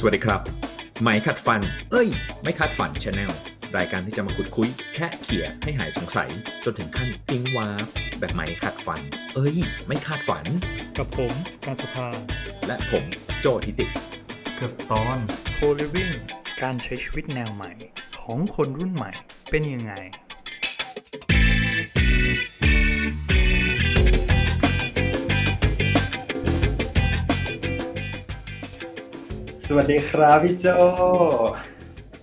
สวัสดีครับไหมขัดฟัน เอ้ย ไม่คาดฝัน channel รายการที่จะมาขุดคุย แค่เขี่ยให้หายสงสัย จนถึงขั้นปิ๊งแว้บแบบไหมขัดฟัน เอ้ย ไม่คาดฝัน กับผมการสุภา และผมโจทิติ เกือบตอน Co-living การใช้ชีวิตแนวใหม่ของคนรุ่นใหม่เป็นยังไง สวัสดีครับพี่โจ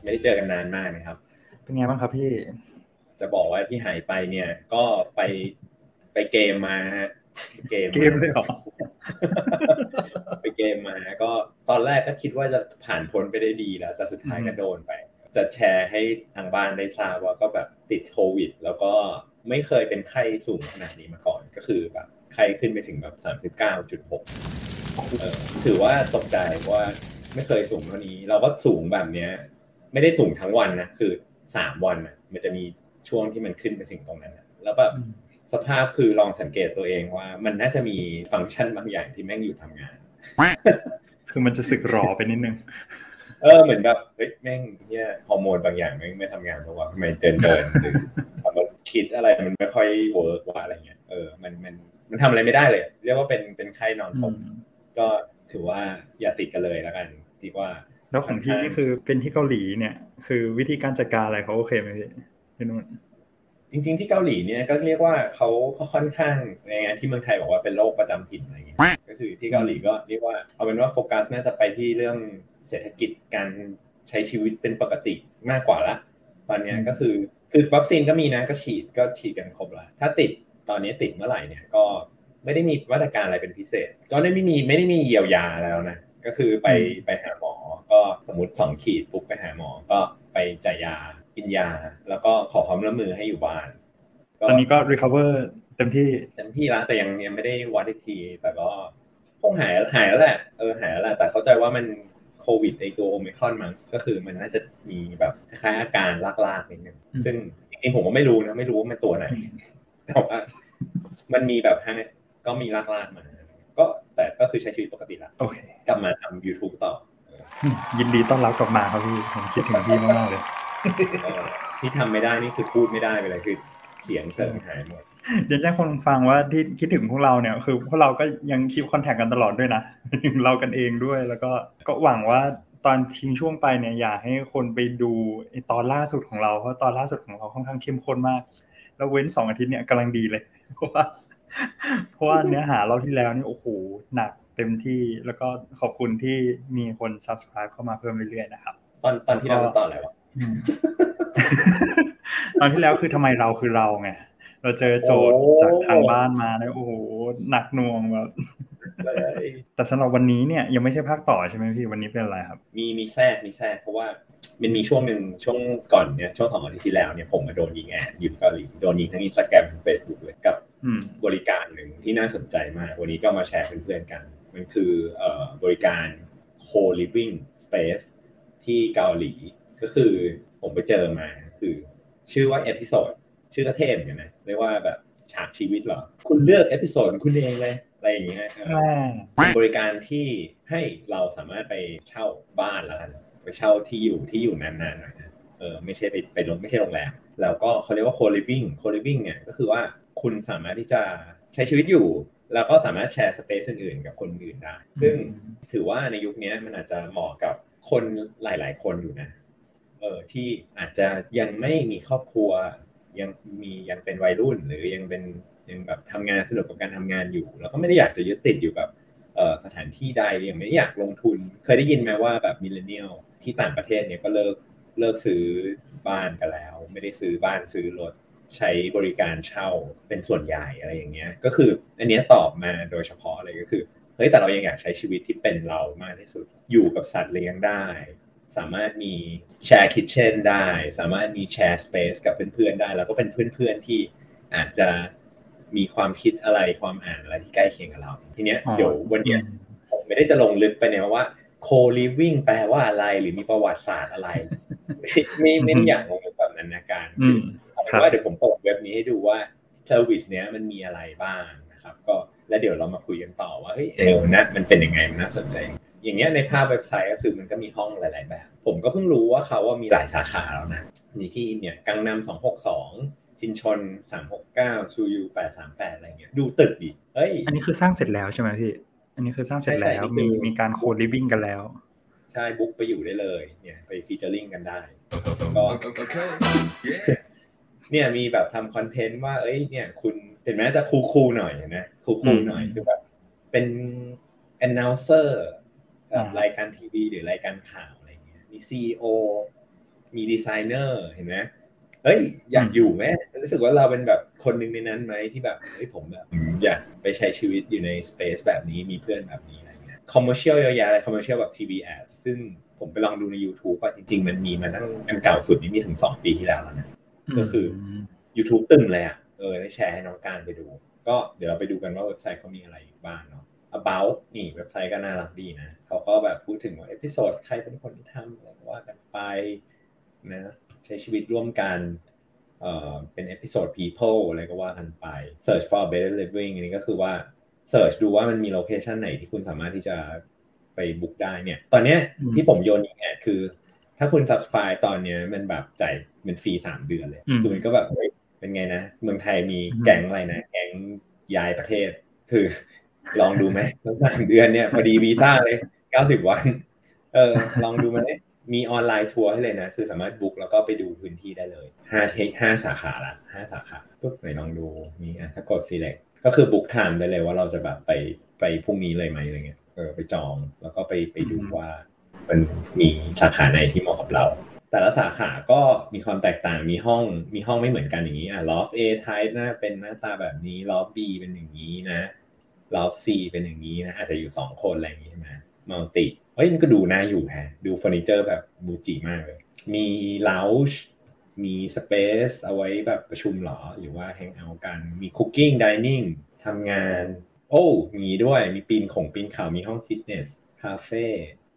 ไม่ได้เจอกันนานมากนะครับ เป็นไงบ้างครับพี่ จะบอกว่าที่หายไปเนี่ย ก็ไปไปเกมมาฮะเกมเกมเลยเหรอ ไปเกมมาก็ตอนแรกก็คิดว่าจะผ่านพ้นไปได้ดีแล้ว แต่สุดท้ายก็โดนไป จะแชร์ให้ทางบ้านได้ทราบว่าก็แบบติดโควิด แล้วก็ไม่เคยเป็นไข้สูงขนาดนี้มาก่อนก็คือแบบไข้ขึ้นไปถึงแบบสามสิบเก้าจุดหกถือว่าตกใจเพราะว่า ไม่เคยสูงเท่านี้ เราก็สูงแบบเนี้ย ไม่ได้สูงทั้งวันนะคือสามวันนะมันจะมีช่วงที่มันขึ้นไปถึงตรงนั้นนะแล้วแบบสภาพคือลองสังเกตตัวเองว่า มันน่าจะมีฟังก์ชันบางอย่างที่แม่งหยุดทำงาน คือมันจะสึกหรอไปนิดนึง เออเหมือนแบบเฮ้ยแม่งเนี่ยฮอร์โมนบางอย่างแม่งไม่ทำงานเพราะว่าทำไมเดินเดินหรือทำมาคิดอะไรมันไม่ค่อย work ว่าอะไรเงี้ยเออมันมันมันทำอะไรไม่ได้เลย เรียกว่าเป็นเป็นไข้นอนสมก็ถือว่าอย่าติดกันเลยแล้วกัน ดีกว่า แล้วของพี่นี่คือเป็นที่เกาหลีเนี่ย คือวิธีการจัดการอะไรเขาโอเคไหมพี่พี่นุ่นจริง ๆ ที่เกาหลีเนี่ยก็เรียกว่าเขาเขาค่อนข้างในงานที่เมืองไทยบอกว่าเป็นโรคประจำถิ่นอะไรเงี้ยก็คือที่เกาหลีก็เรียกว่าเอาเป็นว่าโฟกัสน่าจะไปที่เรื่องเศรษฐกิจการใช้ชีวิตเป็นปกติมากกว่าละตอนนี้ก็คือคือวัคซีนก็มีนะก็ฉีดก็ฉีดกันครบละถ้าติดตอนนี้ติดเมื่อไหร่เนี่ยก็ไม่ได้มีมาตรการอะไรเป็นพิเศษ ก็ไม่มีไม่ได้มีเยียวยาแล้วนะ ก็คือไปไปหาหมอ ก็สมมติสองขีดปุ๊บไปหาหมอ ก็ไปจ่ายยากินยา แล้วก็ขอความร่วมมือให้อยู่บ้านตอนนี้ก็ recover เต็มที่เต็มที่แล้วแต่ยังยังไม่ได้วัดอีกที แต่ก็คงหายหายแล้วแหละเออหายแล้วแหละแต่เข้าใจว่ามันโควิดในตัวโอมิครอนมั้งก็คือมันน่าจะมีแบบคล้ายๆอาการลากๆนิดนึงซึ่งจริงๆผมก็ไม่รู้นะไม่รู้ว่ามันตัวไหนแต่ว่ามันมีแบบฮะก็มีลากๆมา ก็แต่ก็คือใช้ชีวิตปกติละโอเคกลับมาทำ YouTube ต่อยินดีต้อนรับกลับมาครับพี่ผมคิดถึงพี่มากๆเลย ที่ทำไม่ได้นี่คือพูดไม่ได้ไปเลยคือเขียนเสริมหายหมดเดี๋ยวแจ้งคนฟังว่าที่คิดถึงพวกเราเนี่ยคือพวกเราก็ยังคีบคอนแทคกันตลอดด้วยนะถึงเรากันเองด้วยแล้วก็ก็หวังว่าตอนทิ้งช่วงไปเนี่ยอยากให้คนไปดูไอตอนล่าสุดของเราเพราะตอนล่าสุดของเราค่อนข้างเข้มข้นมากแล้วเว้นสองอาทิตย์เนี่ยกำลังดีเลยเพราะว่า เพราะว่าเนื้อหาเราที่แล้วนี่โอ้โหหนักเต็มที่แล้วก็ขอบคุณที่มีคน subscribe เข้ามาเพิ่มเรื่อยๆนะครับ ตอนตอนที่เราตอนอะไรวะตอนที่แล้วคือทำไมเราคือเราไงเราเจอโจทย์จากทางบ้านมาแล้วโอ้โหหนักหน่วงแบบแต่สำหรับวันนี้เนี่ยยังไม่ใช่ภาคต่อใช่ไหมพี่วันนี้เป็นอะไรครับ มีมีแทรกมีแทรกเพราะว่ามันมีช่วงหนึ่งช่วงก่อนเนี่ยช่วงสองอาทิตย์ที่แล้วเนี่ยผมมาโดนยิง ad อยู่เกาหลีโดนยิงทั้งอินสตาแกรมทั้งเฟซบุ๊กเลยกับ บริการหนึ่งที่น่าสนใจมาก วันนี้ก็มาแชร์เพื่อนๆกัน มันคือเอ่อบริการ co-living space ที่เกาหลี ก็คือผมไปเจอมาคือ ชื่อว่า Episodeชื่อก็เท่เหมือนกันนะเรียกว่าแบบฉากชีวิตเหรอ คุณเลือก episode คุณเองเลยอะไรอย่างเงี้ยเป็นบริการที่ให้เราสามารถไปเช่าบ้านแล้วกันไปเช่าที่อยู่ที่อยู่นานๆหน่อยนะเออไม่ใช่ไปไปลงไม่ใช่โรงแรมแล้วก็เขาเรียกว่า co-living co-living เนี่ยก็คือว่า คุณสามารถที่จะใช้ชีวิตอยู่ แล้วก็สามารถแชร์ space อื่นๆกับคนอื่นได้ ซึ่งถือว่าในยุคนี้มันอาจจะเหมาะกับคนหลาย ๆ คนอยู่นะเออที่อาจจะยังไม่มีครอบครัว ยังมียังเป็นวัยรุ่น หรือยังเป็นยังแบบทำงานสนุกกับการทำงานอยู่ แล้วก็ไม่ได้อยากจะยึดติดอยู่กับสถานที่ใดยังไม่อยากลงทุน เคยได้ยินไหมว่าแบบ millennial ที่ต่างประเทศเนี่ยก็เลิกเลิกซื้อบ้านกันแล้ว ไม่ได้ซื้อบ้านซื้อรถ ใช้บริการเช่าเป็นส่วนใหญ่อะไรอย่างเงี้ย ก็คืออันนี้ตอบมาโดยเฉพาะเลยก็คือเฮ้ยแต่เรายังอยากใช้ชีวิตที่เป็นเรามากที่สุดอยู่กับสัตว์เลี้ยงได้ สามารถมี share kitchen ได้ สามารถมี share space กับเพื่อนๆได้ แล้วก็เป็นเพื่อนๆที่อาจจะมีความคิดอะไรความอ่านอะไรที่ใกล้เคียงกับเรา ทีเนี้ยเดี๋ยววันเนี้ยผมไม่ได้จะลงลึกไปเนี่ยว่า co-living แปลว่าอะไรหรือมีประวัติศาสตร์อะไร ไม่ไม่ไม่อยากลงลึกแบบนั้นนะการ ว่าเดี๋ยวผมเปิดเว็บนี้ให้ดูว่า service เนี้ยมันมีอะไรบ้างนะครับ ก็แล้วเดี๋ยวเรามาคุยกันต่อว่าเฮ้ยเออนะมันเป็นยังไงมันน่าสนใจ อย่างเงี้ยในภาพเว็บไซต์ก็คือมันก็มีห้องหลาย ๆ แบบ ผมก็เพิ่งรู้ว่าเขาว่ามีหลายสาขาแล้วนะมีที่เนี่ยกังนำสองหกสองชินชนสามหกเก้าชูยูแปดสามแปดอะไรเงี้ยดูตึกดิเฮ้ยอันนี้คือสร้างเสร็จแล้วใช่ไหมพี่อันนี้คือสร้างเสร็จแล้วมีมีการโคดลิฟวิ่งกันแล้ว ใช่บุ๊กไปอยู่ได้เลย เนี่ยไปฟีเจอริงกันได้ก็ เนี่ยมีแบบทำ content ว่าเอ้ยเนี่ย คุณเห็นไหมจะคูคูหน่อยนะคูคูหน่อยคือแบบเป็น announcer รายการทีวีหรือรายการข่าวอะไรเงี้ยมี CEO มีดีไซเนอร์เห็นไหมเฮ้ยอยากอยู่ไหมรู้สึกว่าเราเป็นแบบคนหนึ่งในนั้นไหมที่แบบเฮ้ยผมแบบอยากไปใช้ชีวิตอยู่ใน space แบบนี้มีเพื่อนแบบนี้อะไรเงี้ย commercial เยอะแยะเลย commercial แบบ TV ad ซึ่งผมไปลองดูใน YouTube ว่าจริง ๆ มันมีมาตั้งอันเก่าสุดนี่มีถึงสองปีที่แล้วแล้วนะ ก็คือ YouTube ตึงเลยอะเออได้แชร์ให้น้องการไปดู ก็เดี๋ยวเราไปดูกันว่าเว็บไซต์เขามีอะไรบ้างเนาะ about นี่เว็บไซต์ก็น่ารักดีนะเขาก็แบบพูดถึงว่า Episode ใครเป็นคนที่ทำอะไรว่ากันไปนะใช้ชีวิตร่วมกันเอ่อเป็นเอพิโซด people อะไรก็ว่ากันไป search for better living อันนี้ก็คือว่า search ดูว่ามันมี location ไหนที่คุณสามารถที่จะไป book ได้เนี่ย ตอนนี้ที่ผมโยนอีก ad คือ ถ้าคุณ subscribe ตอนเนี้ยมันแบบจ่ายเป็นฟรีสามเดือนเลยคือมันก็แบบเป็นไงนะ เมืองไทยมีแก๊งอะไรนะ แก๊งย้ายประเทศ คือ ลองดูไหมสามเดือนเนี่ยพอดีวีซ่าเลยเก้าสิบวัน เออ ลองดูไหมมี online tour ให้เลยนะ คือสามารถ book แล้วก็ไปดูพื้นที่ได้เลยห้าเทคห้าสาขาละห้าสาขาปุ๊บไหนลองดูมีอะถ้ากด select ก็คือ book time ได้เลยว่าเราจะแบบไปไปพรุ่งนี้เลยไหมอะไรเงี้ยเออไปจองแล้วก็ไปไปดูว่า มันมีสาขาไหนที่เหมาะกับเรา แต่ละสาขาก็มีความแตกต่างมีห้องมีห้องไม่เหมือนกันอย่างนี้อะ loft A type นะเป็นหน้าตาแบบนี้ loft B เป็นอย่างนี้นะ loft C เป็นอย่างนี้นะอาจจะอยู่สองคนอะไรอย่างนี้ใช่ไหม multi เฮ้ยมันก็ดูน่าอยู่ฮะดูเฟอร์นิเจอร์แบบ MUJI มากเลย มี lounge มี space เอาไว้แบบประชุมหรอ หรือว่า hangout กัน มี cooking diningทำงาน โอ้มีด้วยมีปีนของปีนเขามีห้องฟิตเนส คาเฟ่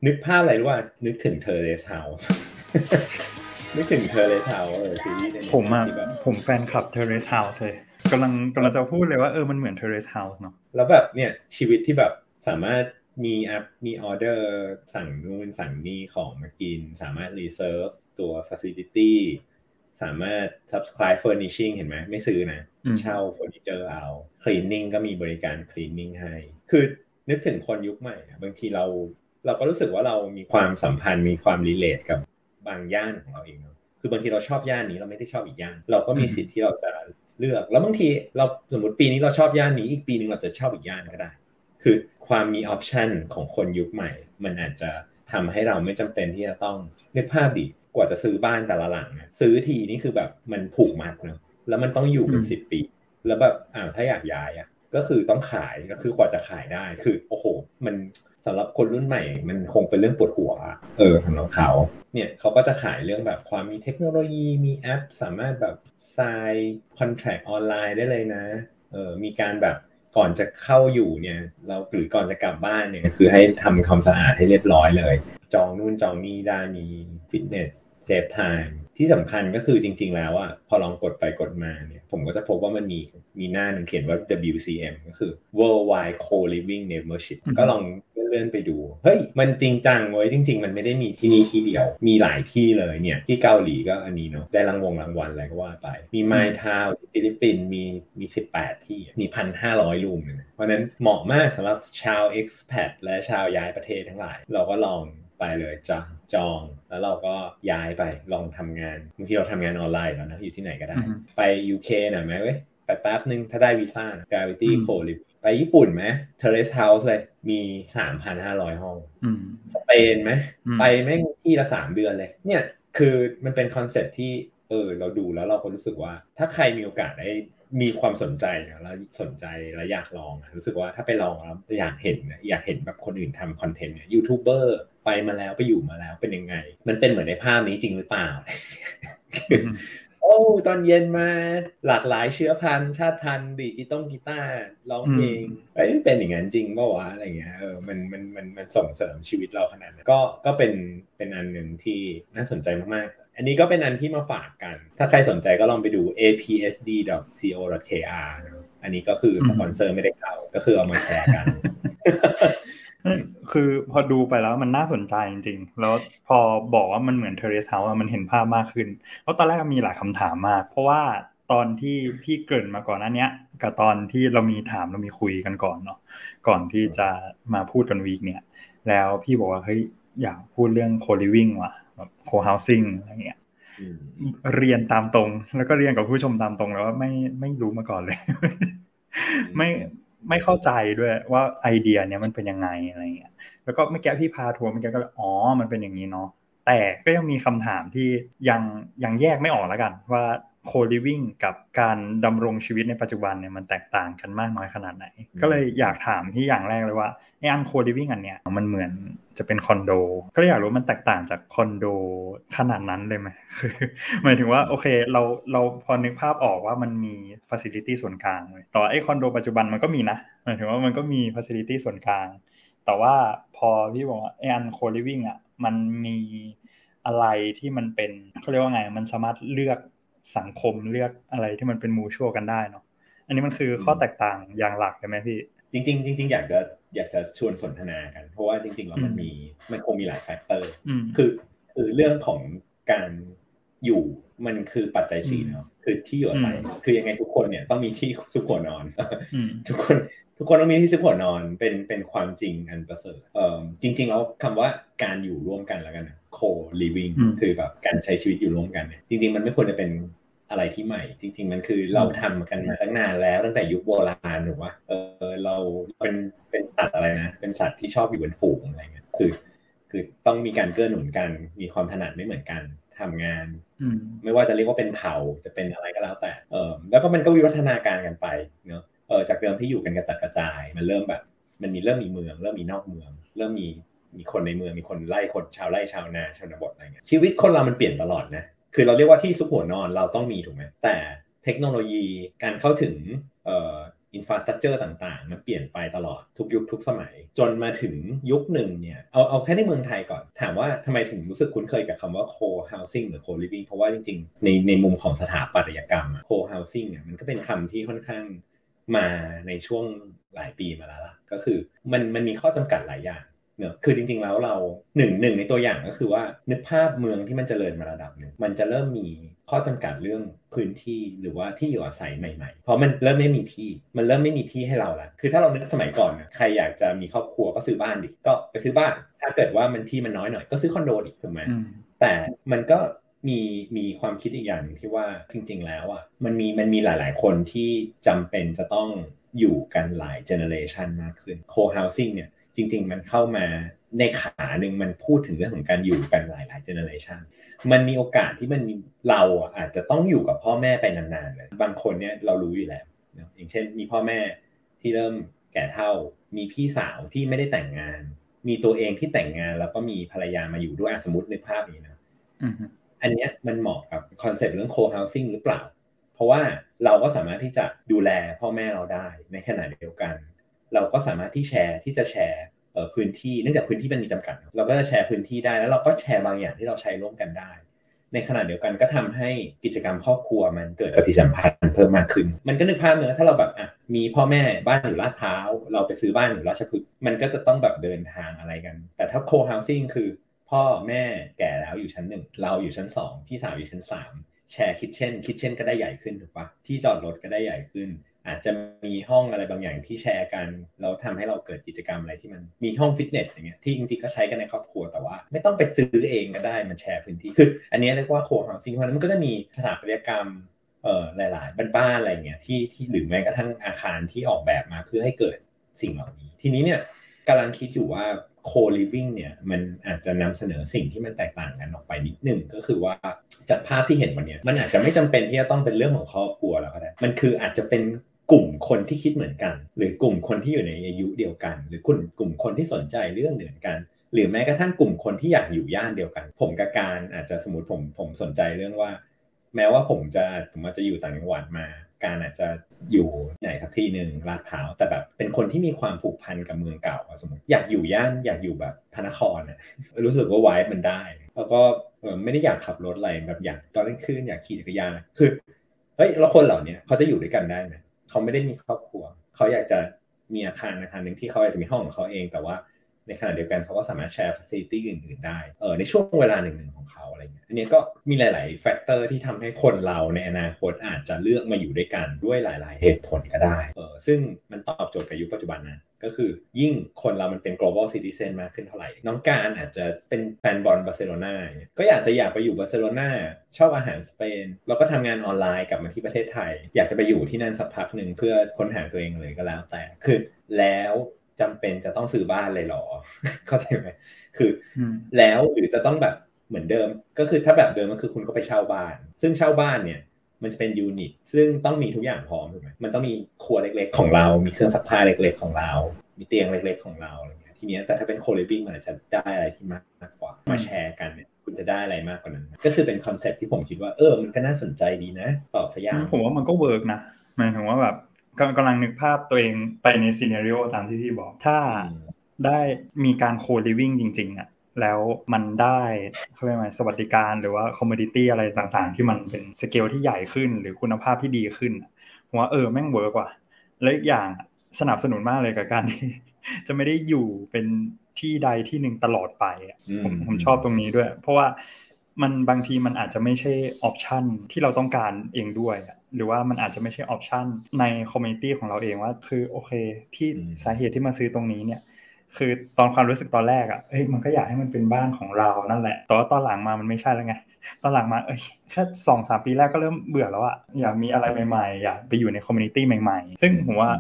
นึกภาพอะไรรู้ว่านึกถึง Terrace House นึกถึง Terrace House เออซีรีส์ผมอะผมแฟนคลับ Terrace House เลยกำลังกำลังจะพูดเลยว่าเออมันเหมือน Terrace House เนาะแล้วแบบเนี่ยชีวิตที่แบบสามารถมีแอปมีออเดอร์สั่งนู่นสั่งนี่ของมากิน สามารถ reserve ตัว Facility สามารถ subscribe furnishing เห็นไหมไม่ซื้อนะ เช่าเฟอร์นิเจอร์เอา cleaning ก็มีบริการ cleaning ให้ คือนึกถึงคนยุคใหม่ บางทีเรา เราก็รู้สึกว่าเรามีความสัมพันธ์มีความ relate กับบางย่านของเราเองเนาะคือบางทีเราชอบย่านนี้เราไม่ได้ชอบอีกย่าน เราก็มีสิทธิ์ที่เราจะเลือก แล้วบางทีเราสมมติปีนี้เราชอบย่านนี้อีกปีนึงเราจะชอบอีกย่านก็ได้ คือความมี option ของคนยุคใหม่ มันอาจจะทำให้เราไม่จำเป็นที่จะต้องนึกภาพดิกว่าจะซื้อบ้านแต่ละหลังซื้อทีนี่คือแบบมันผูกมัดเนาะแล้วมันต้องอยู่เป็นสิบปี แล้วแบบอ้าวถ้าอยากย้ายอะก็คือต้องขายก็คือกว่าจะขายได้คือโอ้โห มัน สำหรับคนรุ่นใหม่มันคงเป็นเรื่องปวดหัว เออสำหรับเขาเนี่ยเขาก็จะขายเรื่องแบบความมีเทคโนโลยีมีแอป สามารถแบบทรายคอนแทคออนไลน์ได้เลยนะเออมีการแบบก่อนจะเข้าอยู่เนี่ย เราหรือก่อนจะกลับบ้านเนี่ยคือให้ทำความสะอาดให้เรียบร้อยเลย จองนู่นจองนี่ได้มีฟิตเนส save time ที่สำคัญก็คือจริง ๆ แล้วอะพอลองกดไปกดมาเนี่ยผมก็จะพบว่ามันมีมีหน้าหนึ่งเขียนว่า WCM ก็คือ Worldwide Co-Living Membership ก็ลองเลื่อนไปดู เฮ้ย มันจริงจังเว้ยจริง ๆ มันไม่ได้มีที่นี่ที่เดียว มีหลายที่เลยเนี่ย ที่เกาหลีก็อันนี้เนาะได้รางวงรางวัลอะไรก็ว่าไป มี MyTownฟิลิปปินส์มีมี 18 ที่มีพันห้าร้อย room เลยเพราะนั้นเหมาะมากสำหรับชาว expat และชาวย้ายประเทศทั้งหลาย เราก็ลอง ไปเลยจองจอง แล้วเราก็ย้ายไปลองทำงานบางทีเราทำงานออนไลน์แล้วนะอยู่ที่ไหนก็ได้ ไป UK หน่อยไหมเว้ยไปแป๊บนึงถ้าได้วีซ่า Gravity Co ลิฟไปญี่ปุ่นไหม Terrace House เลยมี3,500ห้องสเปนไหมไปแม่งที่ละสามเดือนเลย เนี่ยคือมันเป็นคอนเซ็ปที่เออเราดูแล้วเราก็รู้สึกว่า ถ้าใครมีโอกาสได้มีความสนใจแล้วสนใจแล้วอยากลองรู้สึกว่าถ้าไปลองแล้วอยากเห็นอยากเห็นแบบคนอื่นทำคอนเทนต์เนี่ยยูทูบเบอร์ ไปมาแล้วไปอยู่มาแล้วเป็นยังไง มันเป็นเหมือนในภาพนี้จริงหรือเปล่า โอ้ตอนเย็นมาหลากหลายเชื้อพันธุ์ชาติพันธุ์ดีจิต้องกีตาร์ร้องเพลงเอ้ยเป็นอย่างนั้นจริงป่าวะอะไรเงี้ยเออมันมันมันมันส่งเสริมชีวิตเราขนาดนั้นก็ก็เป็นเป็นอันหนึ่งที่น่าสนใจมากๆ อันนี้ก็เป็นอันที่มาฝากกัน ถ้าใครสนใจก็ลองไปดู apsd.co.kr อันนี้ก็คือสปอนเซอร์ไม่ได้เข้าก็คือเอามาแชร์กัน คือพอดูไปแล้วมันน่าสนใจจริงๆ แล้วพอบอกว่ามันเหมือนเทเรสเฮาส์มันเห็นภาพมากขึ้นเพราะตอนแรกมีหลายคำถามมาก เพราะว่าตอนที่พี่เกิดมาก่อนนั้นเนี้ยกับตอนที่เรามีถามเรามีคุยกันก่อนเนาะก่อนที่จะมาพูดกันวีคเนี่ย แล้วพี่บอกว่าเฮ้ยอยากพูดเรื่องโคลิวิ่งว่ะแบบโคเฮาสิ่งอะไรเงี้ยเรียนตามตรง แล้วก็เรียนกับผู้ชมตามตรงแล้วว่าไม่ไม่รู้มาก่อนเลย ไม่ ไม่เข้าใจด้วยว่าไอเดียเนี้ยมันเป็นยังไงอะไรเงี้ยแล้วก็เมื่อกี้พี่พาทัวร์เมื่อกี้ก็อ๋อมันเป็นอย่างนี้เนาะแต่ก็ยังมีคำถามที่ยังยังแยกไม่ออกแล้วกัน ว่า โคลิวิ่งกับการดำรงชีวิตในปัจจุบันเนี่ยมันแตกต่างกันมากน้อยขนาดไหน ก็เลยอยากถามที่อย่างแรกเลยว่าไออัน co-living อันเนี้ยมันเหมือนจะเป็นคอนโด ก็เลยอยากรู้มันแตกต่างจากคอนโดขนาดนั้นเลยไหมคือหมายถึงว่าโอเคเราเราพอนึกภาพออกว่ามันมี facility ส่วนกลางเลยแต่ไอคอนโดปัจจุบันมันก็มีนะหมายถึงว่ามันก็มี facility ส่วนกลาง แต่ว่าพอพี่บอกว่าไออัน co-living อะมันมีอะไรที่มันเป็นเขาเรียกว่าไงมันสามารถเลือก สังคมเลือกอะไรที่มันเป็นมูชัวกันได้เนาะอันนี้มันคือข้อแตกต่างอย่างหลักใช่ไหมพี่จริงๆจริงๆอยากจะอยากจะชวนสนทนากัน เพราะว่าจริงๆแล้วมันมีมันคงมีหลาย factor คือคือเรื่องของการอยู่มันคือปัจจัยสี่เนาะคือที่อยู่อาศัยคือยังไงทุกคนเนี่ยต้องมีที่ซุกหัวนอน ทุกคนทุกคนต้องมีที่ซุกหัวนอนเป็นเป็นความจริงอันประเสริฐเอ่อจริง ๆ แล้วคำว่าการอยู่ร่วมกันแล้วกัน co-living คือแบบการใช้ชีวิตอยู่ร่วมกันเนี่ยจริง ๆ มันไม่ควรจะเป็น อะไรที่ใหม่ จริง ๆ มันคือเราทำกันมาตั้งนานแล้ว ตั้งแต่ยุคโบราณหรือว่าเออเราเป็นเป็นสัตว์อะไรนะเป็นสัตว์ที่ชอบอยู่เป็นฝูงอะไรเงี้ยคือ คือต้องมีการเกื้อหนุนกัน มีความถนัดไม่เหมือนกันทำงานไม่ว่าจะเรียกว่าเป็นเผ่าจะเป็นอะไรก็แล้วแต่เออแล้วก็มันก็วิวัฒนาการกันไปเนาะเออจากเดิมที่อยู่กันกระจัดกระจาย มันเริ่มแบบ มันมีเริ่มมีเมือง เริ่มมีนอกเมือง เริ่มมีมีคนในเมืองมีคนไล่คนชาวไร่ชาวนาชนบทอะไรเงี้ยชีวิตคนเรามันเปลี่ยนตลอดนะ คือเราเรียกว่าที่ซุกหัวนอนเราต้องมีถูกไหมแต่เทคโนโลยีการเข้าถึงอินฟราสตรักเจอร์ต่างๆ มันเปลี่ยนไปตลอดทุกยุคทุกสมัย จนมาถึงยุคหนึ่งเนี่ย เอาเอาแค่ในเมืองไทยก่อน ถามว่าทำไมถึงรู้สึกคุ้นเคยกับคำว่า co-housing หรือ co-living เพราะว่าจริงๆ ในในมุมของสถาปัตยกรรม co-housing เนี่ยมันก็เป็นคำที่ค่อนข้างมาในช่วงหลายปีมาแล้วล่ะก็คือมันมันมีข้อจำกัดหลายอย่าง เนอะคือจริงๆแล้วเราหนึ่งหนึ่งในตัวอย่างก็คือว่านึกภาพเมืองที่มันจเจริญมาระดับหนึ่งมันจะเริ่มมีข้อจำกัดเรื่องพื้นที่หรือว่าที่อยู่อาศัยใหม่ๆ เพราะมันเริ่มไม่มีที่ มันเริ่มไม่มีที่ให้เราละคือถ้าเรานึกสมัยก่อนนะใครอยากจะมีครอบครัวก็ซื้อบ้านดิ ก็ไปซื้อบ้าน ถ้าเกิดว่ามันที่มันน้อยหน่อยก็ซื้อคอนโดดิถูกไหมแต่มันก็มีมีความคิดอีกอย่างนึงที่ว่าจริง ๆ แล้วอะมันมีมันมีหลาย ๆ คนที่จำเป็นจะต้องอยู่กันหลาย generation มากขึ้น co-housing เนี่ย จริง ๆ มันเข้ามาในขาหนึ่งมันพูดถึงเรื่องของการอยู่กันหลายๆ generation มันมีโอกาสที่มันมีเราอาจจะต้องอยู่กับพ่อแม่ไปนานๆเลยบางคนเนี่ยเรารู้อยู่แล้วอย่างเช่น มีพ่อแม่ที่เริ่มแก่เฒ่า มีพี่สาวที่ไม่ได้แต่งงาน มีตัวเองที่แต่งงาน แล้วก็มีภรรยามาอยู่ด้วยสมมติในภาพนี้นะอันนี้มันเหมาะกับคอนเซ็ปต์เรื่อง co-housing หรือเปล่า เพราะว่าเราก็สามารถที่จะดูแลพ่อแม่เราได้ในขณะเดียวกัน เราก็สามารถที่แชร์ที่จะแชร์พื้นที่เนื่องจากพื้นที่มันมีจำกัด เราก็จะแชร์พื้นที่ได้แล้วเราก็แชร์บางอย่างที่เราใช้ร่วมกันได้ ในขณะเดียวกันก็ทำให้กิจกรรมครอบครัวมันเกิดปฏิสัมพันธ์เพิ่มมากขึ้น มันก็นึกภาพเนอะถ้าเราแบบอะมีพ่อแม่บ้านอยู่ลาดพร้าวเราไปซื้อบ้านอยู่ราชพฤกษ์มันก็จะต้องแบบเดินทางอะไรกัน แต่ถ้า co-housing คือพ่อแม่แก่แล้วอยู่ชั้นหนึ่งเราอยู่ชั้นสองพี่สาวอยู่ชั้นสามแชร์ kitchen kitchen ก็ได้ใหญ่ขึ้นถูกปะที่จอดรถก็ได้ใหญ่ขึ้น อาจจะมีห้องอะไรบางอย่างที่แชร์กัน เราทำให้เราเกิดกิจกรรมอะไรที่มันมีห้องฟิตเนสอย่างเงี้ยที่จริงๆก็ใช้กันในครอบครัวแต่ว่า ไม่ต้องไปซื้อเองก็ได้มันแชร์พื้นที่คืออันนี้เรียกว่า co-housing เพราะนั้นมันก็จะมีสถาปัตยกรรมเอ่อหลายๆบ้านๆอะไรเงี้ยที่ที่หรือแม้กระทั่งอาคารที่ออกแบบมาเพื่อให้เกิดสิ่งเหล่านี้ ทีนี้เนี่ยกำลังคิดอยู่ว่า co-living เนี่ยมันอาจจะนำเสนอสิ่งที่มันแตกต่างกันออกไปนิดหนึ่งก็คือว่าจากภาพที่เห็นวันนี้มันอาจจะไม่จำเป็นที่จะต้องเป็นเรื่องของครอบครัวแล้วก็ได้มันคืออาจจะเป็น กลุ่มคนที่คิดเหมือนกัน หรือกลุ่มคนที่อยู่ในอายุเดียวกัน หรือกลุ่มกลุ่มคนที่สนใจเรื่องเหมือนกัน หรือแม้กระทั่งกลุ่มคนที่อยากอยู่ย่านเดียวกัน ผมกับการอาจจะสมมติผมผมสนใจเรื่องว่า แม้ว่าผมจะผมอาจจะอยู่ต่างจังหวัดมา การอาจจะอยู่ไหนสักที่หนึ่งลาดพร้าวแต่แบบเป็นคนที่มีความผูกพันกับเมืองเก่าสมมติอยากอยู่ย่านอยากอยู่แบบพระนครนะรู้สึกว่าไวท์มันได้ แล้วก็ไม่ได้อยากขับรถอะไรแบบอยากตอนกลางคืนอยากขี่จักรยานคือเฮ้ยแล้วคนเหล่านี้เขาจะอยู่ด้วยกันได้ไหม เขาไม่ได้มีครอบครัว เขาอยากจะมีอาคารอาคารหนึ่งที่เขาอยากจะมีห้องของเขาเอง แต่ว่าในขณะเดียวกันเขาก็สามารถแชร์ฟัซิลิตี้อื่นๆได้เออในช่วงเวลาหนึ่งๆของเขาอะไรเงี้ยอันนี้ก็มีหลายๆ factor ที่ทำให้คนเราในอนาคตอาจจะเลือกมาอยู่ด้วยกันด้วยหลาย ๆ เหตุผลก็ได้เออซึ่งมันตอบโจทย์กับยุคปัจจุบันนะ ก็คือยิ่งคนเรามันเป็น global citizen มากขึ้นเท่าไหร่ น้องการอาจจะเป็นแฟนบอลบาร์เซโลนาก็อยากจะอยากไปอยู่บาร์เซโลนาชอบอาหารสเปน แล้วก็ทำงานออนไลน์กลับมาที่ประเทศไทย อยากจะไปอยู่ที่นั่นสักพักหนึ่งเพื่อค้นหาตัวเองเลยก็แล้วแต่คือแล้วจำเป็นจะต้องซื้อบ้านเลยหรอ เข้าใจไหมคือแล้วหรือจะต้องแบบเหมือนเดิม ก็คือถ้าแบบเดิมก็คือคุณก็ไปเช่าบ้าน ซึ่งเช่าบ้านเนี่ย มันจะเป็น unit ซึ่งต้องมีทุกอย่างพร้อมถูกไหมมันต้องมีครัวเล็กๆของเรา มีเครื่องซักผ้าเล็กๆของเรา มีเตียงเล็กๆของเราอะไรเงี้ยทีนี้แต่ถ้าเป็น co-living มันอาจจะได้อะไรที่มากกว่ามาแชร์กันเนี่ยคุณจะได้อะไรมากกว่านั้น ก็คือเป็นคอนเซ็ปที่ผมคิดว่าเออมันก็น่าสนใจดีนะตอบสยามผมว่ามันก็เวิร์กนะหมายถึงว่าแบบกำลังนึกภาพตัวเองไปใน scenario ตามที่พี่บอกถ้าได้มีการ co-living จริงๆอะ แล้วมันได้เขาเรียกว่าสวัสดิการหรือว่า community อะไรต่างๆ ที่มันเป็นสเกลที่ใหญ่ขึ้น หรือคุณภาพที่ดีขึ้นผมว่าเออแม่ง work ว่ะและอีกอย่างสนับสนุนมากเลยกับการที่จะไม่ได้อยู่เป็นที่ใดที่หนึ่งตลอดไปผมผมชอบตรงนี้ด้วย เพราะว่ามันบางทีมันอาจจะไม่ใช่option ที่เราต้องการเองด้วย หรือว่ามันอาจจะไม่ใช่ option ใน community ของเราเองว่า คือโอเค ที่สาเหตุที่มาซื้อตรงนี้เนี่ย คือตอนความรู้สึกตอนแรกอะเอ้ยมันก็อยากให้มันเป็นบ้านของเรานั่นแหละแต่ว่าตอนหลังมามันไม่ใช่แล้วไง ตอนหลังมาเอ้ยแค่สองสามปีแรกก็เริ่มเบื่อแล้วอะอยากมีอะไรใหม่ๆอยากไปอยู่ใน community ใหม่ๆ ซึ่งผมว่า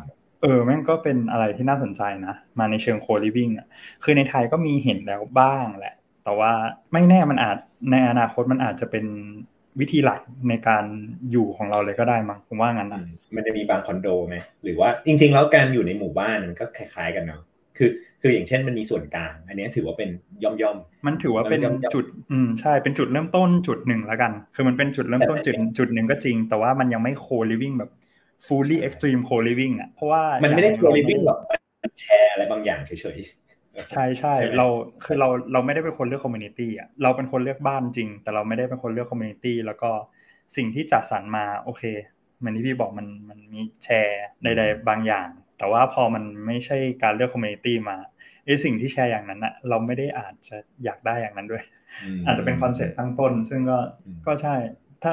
เออแม่งก็เป็นอะไรที่น่าสนใจนะ มาในเชิง co-living อะคือในไทยก็มีเห็นแล้วบ้างแหละ แต่ว่าไม่แน่มันอาจในอนาคตมันอาจจะเป็นวิธีหลักในการอยู่ของเราเลยก็ได้มั้งผมว่างั้นนะมันจะมีบางคอนโดไหมหรือว่าจริง ๆ แล้วการอยู่ในหมู่บ้านมันก็คล้ายๆกันเนาะ คือคืออย่างเช่นมันมีส่วนกลาง อันนี้ถือว่าเป็นย่อมย่อมมันถือว่าเป็นจุดอืมใช่เป็นจุดเริ่มต้นจุดหนึ่งแล้วกัน คือมันเป็นจุดเริ่มต้นจุดจุดหนึ่งก็จริง แต่ว่ามันยังไม่โคลิวิ่งแบบ fully extreme co living อะเพราะว่ามันไม่ได้ co living หรอกแชร์อะไรบางอย่างเฉยๆใช่ใช่เราคือเราเราไม่ได้เป็นคนเลือก community อะเราเป็นคนเลือกบ้านจริง แต่เราไม่ได้เป็นคนเลือก community แล้วก็สิ่งที่จัดสรรมาโอเคเหมือนที่พี่บอกมันมันมีแชร์ใดๆบางอย่าง แต่ว่าพอมันไม่ใช่การเลือก community มาไอ้สิ่งที่แชร์อย่างนั้นอะเราไม่ได้อาจจะอยากได้อย่างนั้นด้วย อาจจะเป็น concept ตั้งต้น ซึ่งก็ก็ใช่ถ้า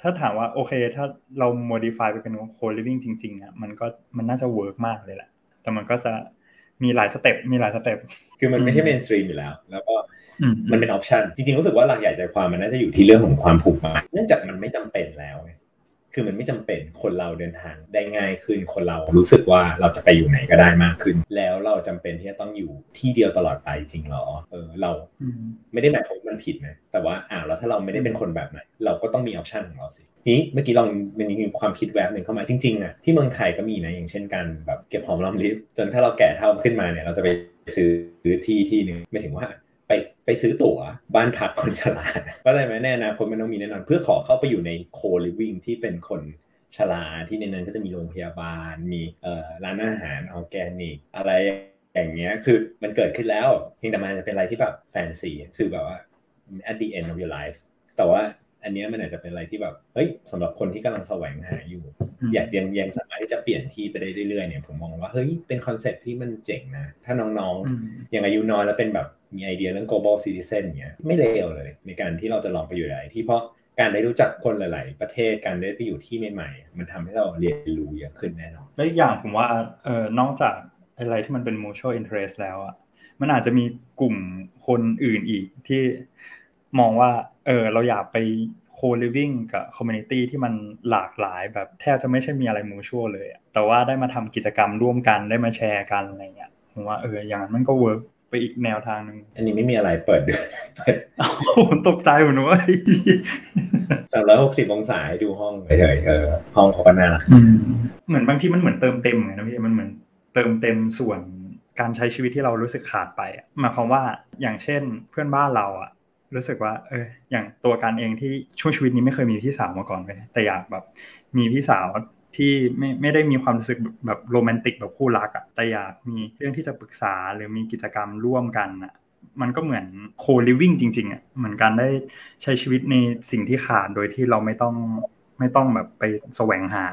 ถ้าถามว่าโอเค ถ้าเรา modify ไปเป็น co-living จริงๆอะมันก็มันน่าจะ work มากเลยแหละแต่มันก็จะมีหลาย step มีหลาย step คือมันไม่ใช่ mainstream อยู่แล้ว แล้วก็มันเป็น option จริงๆรู้สึกว่าหลักใหญ่ใจความมันน่าจะอยู่ที่เรื่องของความผูกมัดเนื่องจากมันไม่จำเป็นแล้ว คือมันไม่จำเป็นคนเราเดินทางได้ง่ายขึ้นคนเรารู้สึกว่าเราจะไปอยู่ไหนก็ได้มากขึ้น แล้วเราจำเป็นที่จะต้องอยู่ที่เดียวตลอดไปจริงหรอเออเราไม่ได้หมายความมันผิดนะแต่ว่าอ้าวแล้วถ้าเราไม่ได้เป็นคนแบบนั้นเราก็ต้องมี option ของเราสินี้เมื่อกี้ลองมันมีความคิดแวบหนึ่งเข้ามาจริงๆอะที่เมืองไทยก็มีนะอย่างเช่นการแบบเก็บหอมรอมริบจนถ้าเราแก่เท่าขึ้นมาเนี่ยเราจะไปซื้อที่ที่หนึ่งไม่ถึงว่า ไปไปซื้อตั๋วบ้านพักคนชราก็ได้ไหมแน่นะคนมันต้องมีแน่นอนเพื่อขอเข้าไปอยู่ในโคลิวิ่งที่เป็นคนชราที่ในนั้นก็จะมีโรงพยาบาล มีเอ่อร้านอาหารออร์แกนิกอะไรอย่างเงี้ยคือมันเกิดขึ้นแล้วเพียงแต่มันจะเป็นอะไรที่แบบแฟนซีคือแบบว่า at the end of your life แต่ว่าอันนี้มันอาจจะเป็นอะไรที่แบบเฮ้ยสำหรับคนที่กำลังแสวงหาอยู่ อยากยังยังสามารถที่จะเปลี่ยนที่ไปได้เรื่อยๆเนี่ยผมมองว่าเฮ้ยเป็นคอนเซ็ปที่มันเจ๋งนะ ถ้าน้องๆยังอายุน้อยแล้วเป็นแบบ มีไอเดียเรื่อง global citizen เนี่ยไม่เลวเลย ในการที่เราจะลองไปอยู่ไหนที่เพราะการได้รู้จักคนหลาย ๆ ประเทศการได้ไปอยู่ที่ใหม่ ๆ มันทำให้เราเรียนรู้เยอะขึ้นแน่นอนและอย่างผมว่าเออนอกจากอะไรที่มันเป็น mutual interest แล้วอะมันอาจจะมีกลุ่มคนอื่นอีกที่มองว่าเออเราอยากไป co-living กับ community ที่มันหลากหลายแบบแทบจะไม่ใช่มีอะไร mutual เลย แต่ว่าได้มาทำกิจกรรมร่วมกันได้มาแชร์กันอะไรเงี้ยผมว่าเอออย่างนั้นมันก็เวิร์ก ไปอีกแนวทางหนึ่งอันนี้ไม่มีอะไรเปิดด้วยผมตกใจผมนึกว่าสามร้อยหกสิบองศาให้ดูห้องเฉยๆเออห้องเขาก็น่ารักเหมือนบางทีมันเหมือนเติมเต็มไงนะพี่มันเหมือนเติมเต็มส่วนการใช้ชีวิตที่เรารู้สึกขาดไปหมายความว่าอย่างเช่นเพื่อนบ้านเราอะ รู้สึกว่า เอออย่างตัวการเองที่ช่วงชีวิตนี้ไม่เคยมีพี่สาวมาก่อนเลยแต่อยากแบบ มีพี่สาว ที่ไม่ไม่ได้มีความรู้สึกแบบโรแมนติกแบบคู่รักอะแต่อยากมีเรื่องที่จะปรึกษาหรือมีกิจกรรมร่วมกันอะมันก็เหมือนโคลิวิ่งจริงๆอะเหมือนการได้ใช้ชีวิตในสิ่งที่ขาดโดยที่เราไม่ต้อง ไม่ต้องแบบไปแสวงหา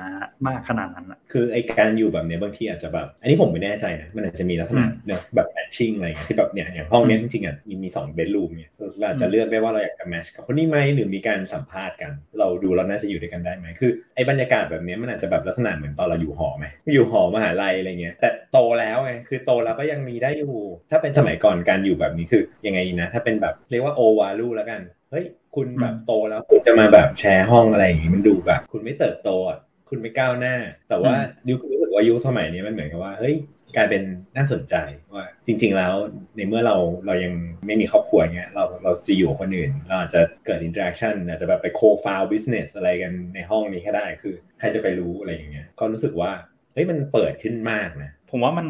มากขนาดนั้นอะคือไอการอยู่แบบเนี้ยบางทีอาจจะแบบ อันนี้ผมไม่แน่ใจนะมันอาจจะมีลักษณะเนอะแบบแมทชิ่งอะไรที่แบบเนี่ยอย่างห้องเนี้ยจริงๆอะมีมีสองเบดรูมเนี่ยเราจะเลือกได้ว่าเราอยากจะแมชกับคนนี้ไหมหรือมีการสัมภาษณ์กัน เราดูเราน่าจะอยู่ด้วยกันได้ไหมคือไอบรรยากาศแบบนี้มันอาจจะแบบลักษณะเหมือนตอนเราอยู่หอไหมอยู่หอมหาลัยอะไรเงี้ยแต่โตแล้วไงคือโตแล้วก็ยังมีได้อยู่ ถ้าเป็นสมัยก่อนการอยู่แบบนี้คือยังไงนะ ถ้าเป็นแบบเรียกว่าโอวาลูแล้วกันเฮ้ย คุณแบบโตแล้วคุณจะมาแบบแชร์ห้องอะไรอย่างงี้มันดูแบบ คุณไม่เติบโตอะคุณไม่ก้าวหน้า แต่ว่ายุครู้สึกว่ายุคสมัยนี้มันเหมือนกับว่าเฮ้ยกลายเป็นน่าสนใจว่าจริง ๆ แล้วในเมื่อเราเรายังไม่มีครอบครัวเงี้ยเราเราจะอยู่คนอื่น เราอาจจะเกิด interaction อาจจะแบบไป co-found business อะไรกันในห้องนี้ก็ได้คือ ใครจะไปรู้อะไรอย่างเงี้ยก็รู้สึกว่าเฮ้ยมันเปิดขึ้นมากนะผมว่ามัน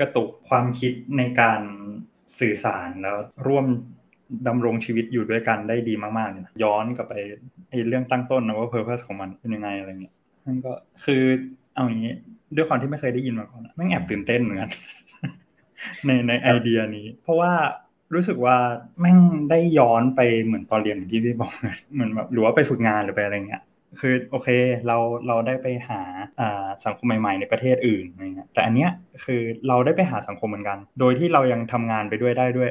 กระตุกความคิดในการสื่อสารแล้วร่วม ดำรงชีวิตอยู่ด้วยกันได้ดีมากๆเลยนะย้อนกลับไปไอ้เรื่องตั้งต้นนะว่าเพอร์เพสของมันเป็นยังไงอะไรเงี้ยนั่นก็คือเอาอย่างนี้ด้วยความที่ไม่เคยได้ยินมาก่อนแม่งแอบตื่นเต้นเหมือนกันในในไอเดียนี้ เพราะว่ารู้สึกว่าแม่งได้ย้อนไปเหมือนตอนเรียนที่พี่บอกเหมือนแบบหรือว่าไปฝึกงานหรือไปอะไรเงี้ยคือโอเคเราเราได้ไปหาสังคมใหม่ ๆ ในประเทศอื่นอะไรเงี้ยแต่อันเนี้ยคือเราได้ไปหาสังคมเหมือนกัน โดยที่เรายังทำงานไปด้วยได้ด้วย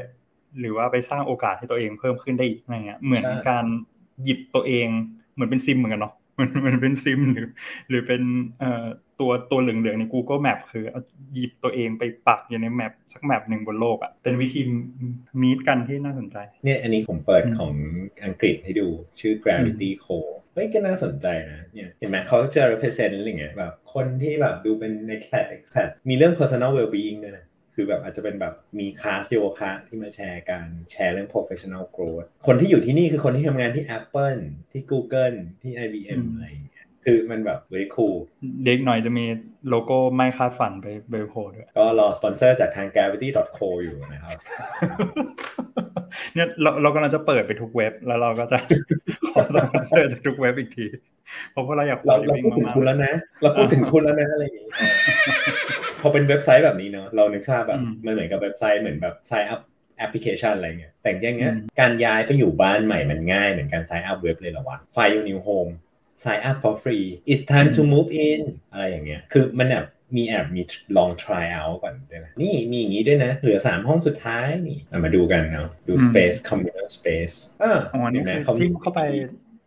หรือว่าไปสร้างโอกาสให้ตัวเองเพิ่มขึ้นได้อีกอะไรเงี้ยเหมือนการหยิบตัวเองเหมือนเป็นซิมเหมือนกันเนาะมันมันเป็นซิมหรือ หรือเป็นเอ่อตัวตัวเหลืองๆใน Google Map คือเอาหยิบตัวเองไปปักอยู่ในแมปสักแมปหนึ่งบนโลกอะเป็นวิธีมีดกันที่น่าสนใจ เนี่ยอันนี้ผมเปิดของอังกฤษให้ดูชื่อ Gravity Co เฮ้ยก็น่าสนใจนะเนี่ยเห็นไหมเขาจะ represent อะไรเงี้ยแบบคนที่แบบดูเป็น expat expat มีเรื่อง personal well being ด้วยนะ คือแบบอาจจะเป็นแบบมีคลาสโยคะที่มาแชร์การแชร์เรื่อง professional growth คนที่อยู่ที่นี่คือคนที่ทำงานที่ Apple ที่ Google ที่ IBM อะไรคือมันแบบ very cool เดี๋ยวหน่อยจะมีโลโก้ไม่คาดฝันไปไปโผล่ด้วย ก็รอสปอนเซอร์จากทาง gravity.co อยู่นะครับเนี่ยเราเรากำลังจะเปิดไปทุกเว็บ แล้วเราก็จะขอสปอนเซอร์จากทุกเว็บอีกที เพราะว่าเราอยากเราเราพูดถึงคุณแล้วนะ เราพูดถึงคุณแล้วนะอะไรอย่างงี้พ อเป็นเว็บไซต์แบบนี้เนาะเรานึกภาพแบบมันเหมือนกับเว็บไซต์เหมือนแบบ sign up แอปพลิเคชันอะไรเงี้ยแต่อย่างเงี้ยการย้ายไปอยู่บ้านใหม่มันง่ายเหมือนการ sign up เว็บเลยเหรอวะ find your new home sign up for free it's time to move in อะไรอย่างเงี้ย คือมันแบบมีแอบมีลอง try out ก่อนด้วยนะ นี่มีอย่างนี้ด้วยนะ เหลือสามห้องสุดท้ายนี่มาดูกันเนาะ ดู space communal space อ๋อนี่คือจิ้มเข้าไป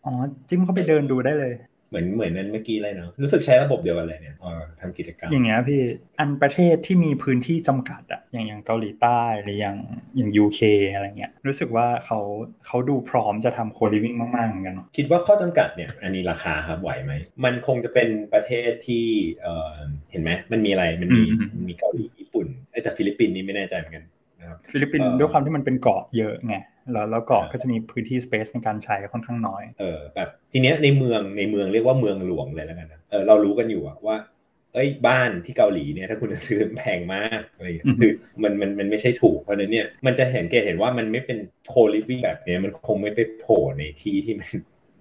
อ๋อ จิ้มเข้าไปเดินดูได้เลย เหมือนเหมือนนั้นเมื่อกี้เลยเนาะรู้สึกใช้ระบบเดียวกันเลยเนี่ยพอทำกิจกรรมอย่างเงี้ยพี่อันประเทศที่มีพื้นที่จำกัดอะอย่างอย่างเกาหลีใต้หรืออย่างอย่าง UK อะไรเงี้ยรู้สึกว่าเขาเขาดูพร้อมจะทำ co-living มากๆเหมือนกันคิดว่าข้อจำกัดเนี่ยอันนี้ราคาครับไหวไหมมันคงจะเป็นประเทศที่เอ่อเห็นไหมมันมีอะไรมันมีมีเกาหลีญี่ปุ่นแต่ฟิลิปปินส์นี่ไม่แน่ใจเหมือนกันนะครับฟิลิปปินส์ด้วยความที่มันเป็นเกาะเยอะไง แล้วแล้วเกาะก็จะมีพื้นที่ space ในการใช้ค่อนข้างน้อย เออแบบทีเนี้ยในเมืองในเมืองเรียกว่าเมืองหลวงเลยแล้วกันนะเออเรารู้กันอยู่ว่า เอ้ยบ้านที่เกาหลีเนี่ยถ้าคุณซื้อแพงมากอะไรคือมันมันมันไม่ใช่ถูกเพราะนั้นเนี่ยมันจะสังเกตเห็นว่ามันไม่เป็น co-living แบบเนี้ยมันคงไม่ไปโผล่ในที่ที่มัน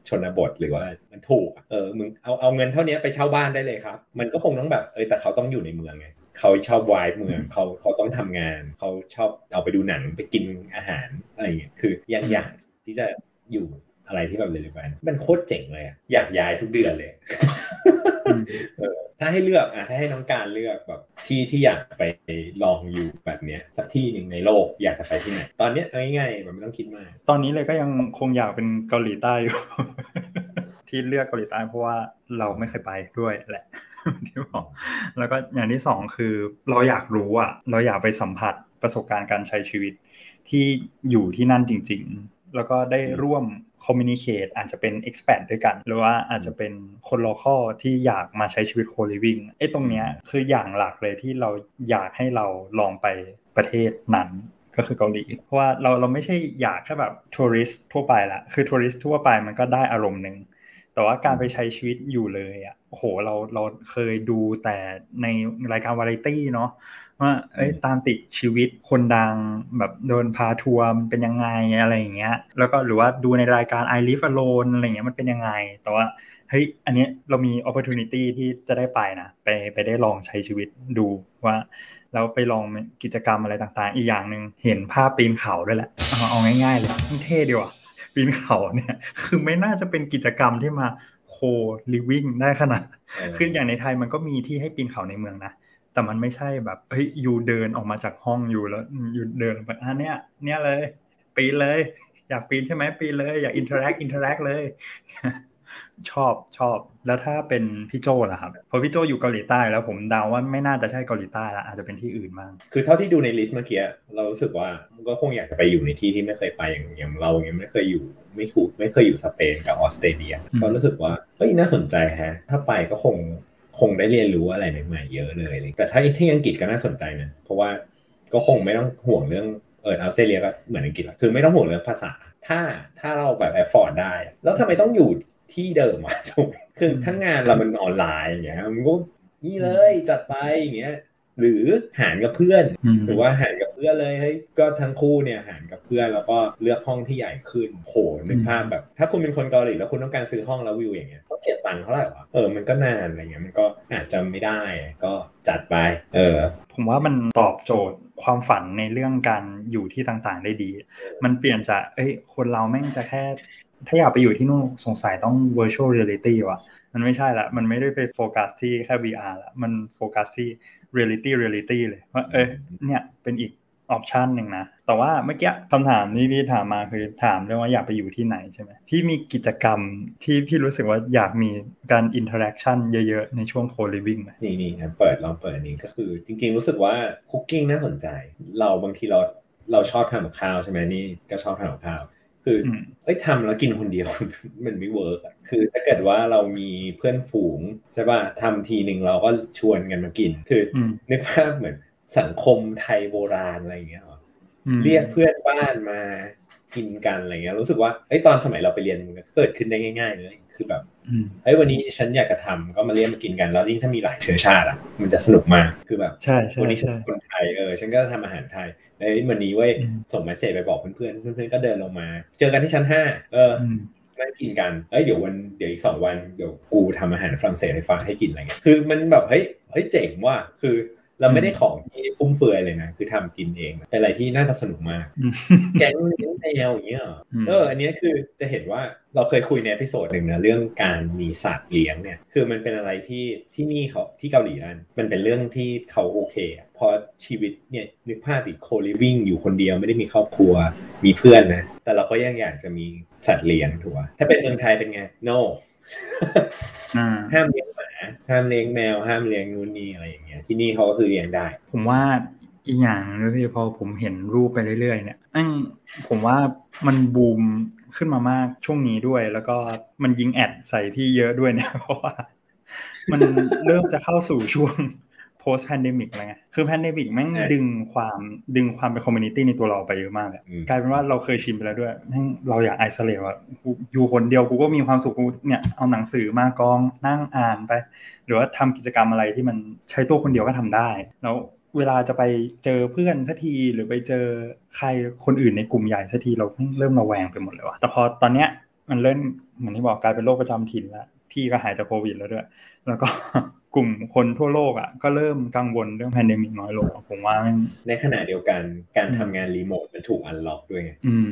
ชนบทหรือว่ามันถูก เออ มึงเอาเอาเงินเท่านี้ไปเช่าบ้านได้เลยครับ มันก็คงต้องแบบ เออแต่เขาต้องอยู่ในเมืองไง เขาชอบวายเมืองเขาเขาต้องทำงาน เขาชอบเอาไปดูหนังไปกินอาหารอะไรอย่างเงี้ยคือยังอยากที่จะอยู่อะไรที่แบบเลยไปมันโคตรเจ๋งเลยอยากย้ายทุกเดือนเลยถ้าให้เลือกอะถ้าให้น้องการเลือกแบบที่ที่อยากไปลองอยู่แบบเนี้ยสักที่หนึ่งในโลกอยากจะไปที่ไหนตอนเนี้ยง่ายๆแบบไม่ต้องคิดมาก ตอนนี้เลยก็ยังคงอยากเป็นเกาหลีใต้อยู่ ที่เลือกเกาหลีใต้เพราะว่าเราไม่เคยไปด้วยแหละที่บอกแล้วก็อย่างที่สองคือเราอยากรู้อะเราอยากไปสัมผัสประสบการณ์การใช้ชีวิตที่อยู่ที่นั่นจริง ๆ แล้วก็ได้ร่วมคอมมิวนิเคตอาจจะเป็น expat ด้วยกัน หรือว่าอาจจะเป็นคนโลคอที่อยากมาใช้ชีวิตโคลิวิงไอ้ตรงเนี้ยคืออย่างหลักเลยที่เราอยากให้เราลองไปประเทศนั้นก็คือเกาหลี เพราะว่าเราเราไม่ใช่อยากแค่แบบทัวริสทั่วไปละคือทัวริสทั่วไปมันก็ได้อารมณ์หนึ่ง แต่ว่าการไปใช้ชีวิตอยู่เลยอะโอ้โหเราเราเคยดูแต่ในรายการวาไรตี้เนาะว่าเอ้ยตามติดชีวิตคนดังแบบโดนพาทัวร์เป็นยังไงอะไรอย่างเงี้ย แล้วก็หรือว่าดูในรายการ I Live Alone อะไรเงี้ยมันเป็นยังไง แต่ว่าเฮ้ยอันนี้เรามี opportunity ที่จะได้ไปนะไปไปได้ลองใช้ชีวิตดูว่าแล้วไปลองกิจกรรมอะไรต่างๆ อีกอย่างหนึ่งเห็นภาพปีนเขาด้วยแหละเอาง่ายๆเลยเท่ดีว่ะ ปีนเขาเนี่ย คือไม่น่าจะเป็นกิจกรรมที่มา co-living ได้ขนาดคืออย่างในไทยมันก็มีที่ให้ปีนเขาในเมืองนะแต่มันไม่ใช่แบบเฮ้ย you เดินออกมาจากห้อง you แล้ว you เดินไปอะเนี้ยเนี้ยเลย ปีนเลย อยากปีนใช่ไหมปีนเลย อยาก interact interact เลย ชอบชอบ แล้วถ้าเป็นพี่โจล่ะครับพอพี่โจอยู่เกาหลีใต้แล้วผมเดาว่าไม่น่าจะใช่เกาหลีใต้ละอาจจะเป็นที่อื่นบ้างคือเท่าที่ดูใน list เมื่อกี้เรารู้สึกว่าก็คงอยากจะไปอยู่ในที่ที่ไม่เคยไปอย่างอย่างเรายังไม่เคยอยู่ไม่ถูกไม่เคยอยู่สเปนกับออสเตรเลียก็รู้สึกว่าเฮ้ยน่าสนใจฮะ ถ้าไปก็คงคงได้เรียนรู้อะไรใหม่ๆเยอะเลยแต่ถ้าที่อังกฤษก็น่าสนใจนะเพราะว่าก็คงไม่ต้องห่วงเรื่องเออออสเตรเลียก็เหมือนอังกฤษละคือไม่ต้องห่วงเรื่องภาษา ถ้าถ้าเราแบบ afford ได้ แล้วทำไมต้องอยู่ ที่เดิมอะถูกคือทั้งงานเรามันออนไลน์อย่างเงี้ยมันก็นี่เลยจัดไปอย่างเงี้ยหรือหารกับเพื่อน หรือว่าหารกับเพื่อนเลยเฮ้ยก็ทั้งคู่เนี่ยหารกับเพื่อนแล้วก็เลือกห้องที่ใหญ่ขึ้นโหนึกภาพแบบ ถ้าคุณเป็นคนเกาหลีแล้วคุณต้องการซื้อห้องแล้ววิวอย่างเงี้ยต้องเก็บตังค์เท่าไหร่วะเออมันก็นานอะไรเงี้ยมันก็อาจจะไม่ได้ก็จัดไป เออ ผมว่ามันตอบโจทย์ความฝันในเรื่องการอยู่ที่ต่างๆได้ดี มันเปลี่ยนจากเอ้ยคนเราแม่งจะแค่ ถ้าอยากไปอยู่ที่นู่นสงสัยต้อง virtual reality ว่ะ มันไม่ใช่ละ มันไม่ได้ไปโฟกัสที่แค่ VR ละ มันโฟกัสที่ reality reality เลยว่าเอ้ยเนี่ยเป็นอีก option หนึ่งนะ แต่ว่าเมื่อกี้คำถามนี้พี่ถามมาคือถามเรื่องว่าอยากไปอยู่ที่ไหนใช่ไหมพี่มีกิจกรรมที่พี่รู้สึกว่าอยากมีการ interaction เยอะๆ ในช่วง co-living ไหมนี่นี่เปิดลองเปิดนี้ก็คือจริงๆ รู้สึกว่า cooking น่าสนใจ เราบางทีเราเราชอบทำกับข้าวใช่ไหมนี่ก็ชอบทำกับข้าว คือเอ้ยทำแล้วกินคนเดียว มันไม่เวิร์กคือถ้าเกิดว่าเรามีเพื่อนฝูงใช่ป่ะทำทีหนึ่งเราก็ชวนกันมากิน คือนึกภาพเหมือนสังคมไทยโบราณอะไรอย่างเงี้ยเรียกเพื่อนบ้านมา กินกันอะไรเงี้ยรู้สึกว่าเอ้ยตอนสมัยเราไปเรียนเกิดขึ้นได้ง่ายๆเลยคือแบบเฮ้ยวันนี้ฉันอยากจะทำก็มาเรียนมากินกันแล้วยิ่งถ้ามีหลายเชื้อชาติอะมันจะสนุกมากคือแบบใช่ใช่วันนี้ฉันคนไทยเออฉันก็ทำอาหารไทยเอ้ยวันนี้เว้ยส่งมาเสจไปบอกเพื่อนเพื่อนเพื่อนก็เดินลงมา เจอกันที่ชั้นห้าเออนั่งกินกันเอ้ยเดี๋ยววันเดี๋ยวอีกสองวันเดี๋ยวกูทำอาหารฝรั่งเศสให้ฟังให้กินอะไรเงี้ยคือมันแบบเฮ้ยเฮ้ยเจ๋งว่ะคือ เราไม่ได้ของที่ฟุ่มเฟือยเลยนะ คือทำกินเองเป็นอะไรที่น่าจะสนุกมาก แก๊งเลี้ยงแมวอย่างเงี้ยเอออันนี้คือจะเห็นว่าเราเคยคุยในพิโซดหนึ่งนะเรื่องการมีสัตว์เลี้ยงเนี่ยคือมันเป็นอะไรที่ที่นี่เขาที่เกาหลีนั่นมันเป็นเรื่องที่เขาโอเคพอชีวิตเนี่ยนึกภาพติดโคลิวิ่งอยู่คนเดียวไม่ได้มีครอบครัวมีเพื่อนนะ แต่เราก็ยังอยากจะมีสัตว์เลี้ยงถูกไหมถ้าเป็นเมืองไทยเป็นไง no ห้ามเลี้ยงหมา ห้ามเลี้ยงแมวห้ามเลี้ยงนู่นนี่อะไรอย่างเงี้ยที่นี่เขาก็คือเลี้ยงได้ ผมว่าอีกอย่างนึงพี่พอผมเห็นรูปไปเรื่อยๆเนี่ยอังผมว่ามันบูมขึ้นมามากช่วงนี้ด้วย แล้วก็มันยิงแอดใส่พี่เยอะด้วยเนี่ยเพราะว่า มันเริ่มจะเข้าสู่ช่วง post pandemic อะไรเงี้ยคือ pandemic แม่งดึงความดึงความเป็น community ในตัวเราไปเยอะมากเลยกลายเป็นว่าเราเคยชินไปแล้วด้วยแม่งเราอยากไอโซเลตว่าอยู่คนเดียวกูก็มีความสุขกูเนี่ยเอาหนังสือมากองนั่งอ่านไป หรือว่าทำกิจกรรมอะไรที่มันใช้ตัวคนเดียวก็ทำได้แล้วเวลาจะไปเจอเพื่อนสักทีหรือไปเจอใครคนอื่นในกลุ่มใหญ่สักทีเราเริ่มระแวงไปหมดเลยว่ะแต่พอตอนเนี้ยมันเริ่มเหมือนที่บอกกลายเป็นโรคประจำถิ่นแล้วพี่ก็หายจากโควิดแล้วด้วย แล้วก็ กลุ่มคนทั่วโลกอะก็เริ่มกังวลเรื่อง pandemic น้อยลงผมว่า ในขณะเดียวกันการทำงานรีโมทมันถูก unlock ด้วยอืม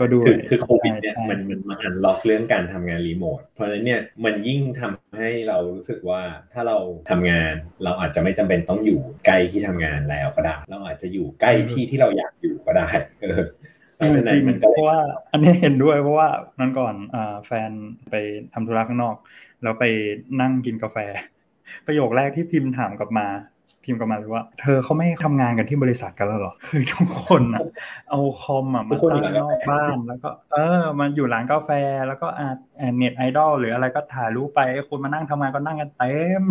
ก็ดูคือคือโควิดเนี่ยมันมันมา unlock เรื่องการทำงานรีโมทเพราะฉะนั้นเนี่ยมันยิ่งทำให้เรารู้สึกว่าถ้าเราทำงานเราอาจจะไม่จำเป็นต้องอยู่ใกล้ที่ทำงานแล้วก็ได้เราอาจจะอยู่ใกล้ที่ที่เราอยากอยู่ก็ได้เออจริงเพราะว่าอันนี้เห็นด้วยเพราะว่านั้นก่อนอ่าแฟนไปทำธุระข้างนอก แล้วไปนั่งกินกาแฟ ประโยคแรกที่พิมพ์ถามกลับมาพิมพ์กลับมาเลยว่า เธอเขาไม่ทำงานกันที่บริษัทกันแล้วหรอคือทุกคนอะ เอาคอมอะมาตั้งนอกบ้านแล้วก็ เออ มันอยู่ร้านกาแฟ แล้วก็อ่าเน็ตไอดอลหรืออะไรก็ถ่ายรูปไปคนมานั่งทำงานก็นั่งกันเต็ม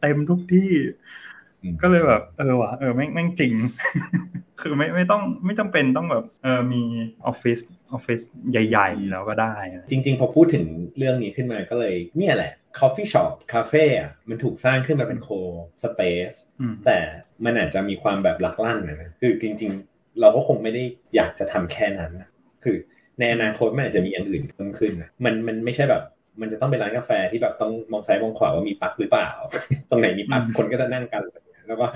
เต็มทุกที่ ก็เลยแบบเออว่ะเออไม่ไม่จริง คือไม่ไม่ต้องไม่จำเป็นต้องแบบเออมีออฟฟิศออฟฟิศใหญ่ ๆ แล้วก็ได้ จริง ๆ พอพูดถึงเรื่องนี้ขึ้นมาก็เลยเนี่ยแหละ coffee shop คาเฟ่อะมันถูกสร้างขึ้นมาเป็น co-space แต่มันอาจจะมีความแบบลักลั่นนะคือจริง ๆ เราก็คงไม่ได้อยากจะทำแค่นั้นนะคือในอนาคตมันอาจจะมีอย่างอื่นเพิ่มขึ้นนะมันมันไม่ใช่แบบมันจะต้องเป็นร้านกาแฟที่แบบต้องมองซ้ายมองขวาว่ามีปลั๊กหรือเปล่า ตรงไหนมีปลั๊กคนก็จะนั่งกัน แล้วก็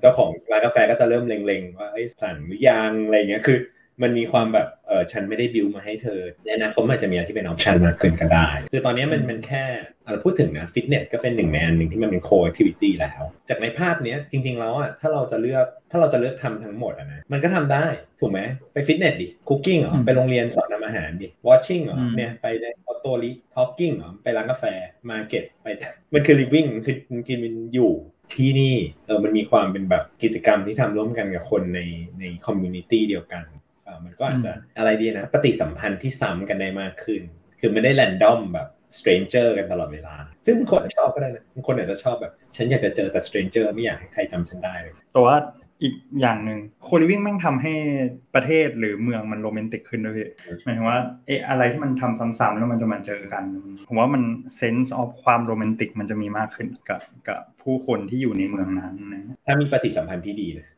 เจ้าของร้านกาแฟก็จะเริ่มเล็งๆว่าสั่งหรือยังอะไรเงี้ยคือ มันมีความแบบเออฉันไม่ได้บิวมาให้เธอในอนาคตมันจะมีอะไรที่เป็น option มากขึ้นก็ได้ คือตอนนี้มันมันแค่เราพูดถึงนะฟิตเนสก็เป็นหนึ่งในอันหนึ่งที่มันเป็น co-activity แล้ว จากในภาพเนี้ยจริง ๆ แล้วอะถ้าเราจะเลือกถ้าเราจะเลือกทำทั้งหมดอะนะมันก็ทำได้ถูกไหมไปฟิตเนสดิ cooking เหรอไปโรงเรียนสอนทำอาหารดิ washing เหรอเนี่ยไปใน Otteri talking เหรอไปร้านกาแฟmarket ไปมันคือ living คือกินมันอยู่ ที่นี่เออมันมีความเป็นแบบกิจกรรมที่ทำร่วมกันกับคนในใน community เดียวกันเออมันก็อาจจะอะไรดีนะ ปฏิสัมพันธ์ที่ซ้ำกันได้มากขึ้น คือไม่ได้ random แบบ stranger กันตลอดเวลา ซึ่งบางคนชอบก็ได้นะบางคนอาจจะชอบแบบ ฉันอยากจะเจอแต่ stranger ไม่อยากให้ใครจำฉันได้เลยแต่ว่า อีกอย่างหนึ่ง co-living แม่งทำให้ประเทศหรือเมืองมันโรแมนติกขึ้นด้วยพี่หมายถึงว่าเอออะไรที่มันทำซ้ำๆแล้วมันจะมาเจอกัน ผมว่ามัน sense of ความโรแมนติกมันจะมีมากขึ้นกับกับผู้คนที่อยู่ในเมืองนั้นนะถ้ามีปฏิสัมพันธ์ที่ดีนะ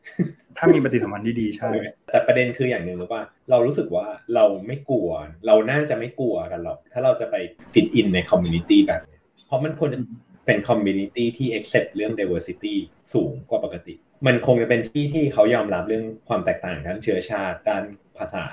ถ้ามีปฏิสัมพันธ์ที่ดีใช่แต่ประเด็นคืออย่างหนึ่งหรือว่าเรารู้สึกว่าเราไม่กลัว เราน่าจะไม่กลัวกันหรอกถ้าเราจะไป fit in ใน community แบบนี้เพราะมันควรจะเป็น community ที่ accept เรื่อง diversity สูงกว่าปกติ มันคงจะเป็นที่ที่เขายอมรับเรื่องความแตกต่างด้านเชื้อชาติ ด้านภาษา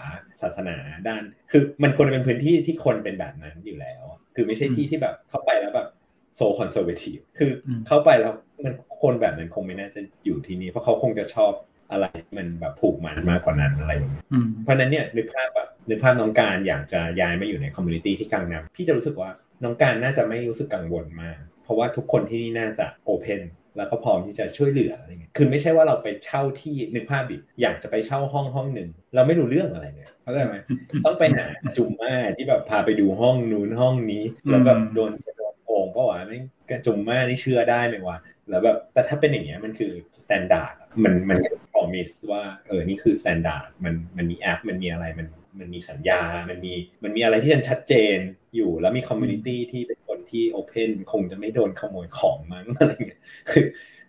ศาสนาด้าน คือมันควรจะเป็นพื้นที่ที่คนเป็นแบบนั้นอยู่แล้ว คือไม่ใช่ที่ที่แบบเข้าไปแล้วแบบ so conservative คือเข้าไปแล้วมันคนแบบนั้นคงไม่น่าจะอยู่ที่นี่เพราะเขาคงจะชอบอะไรมันแบบผูกมันมากกว่านั้นอะไรอย่างเงี้ยเพราะนั้นเนี่ยนึกภาพแบบนึกภาพน้องการอยากจะย้ายมาอยู่ใน community ที่กลางน้ำพี่จะรู้สึกว่าน้องการน่าจะไม่รู้สึกกังวลมาก เพราะว่าทุกคนที่นี่น่าจะ open แล้วก็พร้อมที่จะช่วยเหลืออะไรเงี้ยคือไม่ใช่ว่าเราไปเช่าที่นึกภาพดิอยากจะไปเช่าห้องห้องหนึ่งเราไม่รู้เรื่องอะไรเนี่ยเข้าใจไหมต้องไปหาจุ่มมาที่แบบพาไปดูห้องนู้นห้องนี้แล้วแบบโดนโดนโกงเพราะว่าไม่กระจุ่มมานี่เชื่อได้ไหมวะแล้วแบบแต่ถ้าเป็นอย่างเงี้ยมันคือ standard มันมัน promise ว่าเออนี่คือ standard มันมันมีแอปมันมีอะไรมันมันมีสัญญา มันมี มันมีอะไรที่มันชัดเจนอยู่ แล้วมี community ที่เป็นคน ที่ open คงจะไม่โดนขโมยของมั้งอะไรเงี้ยคือ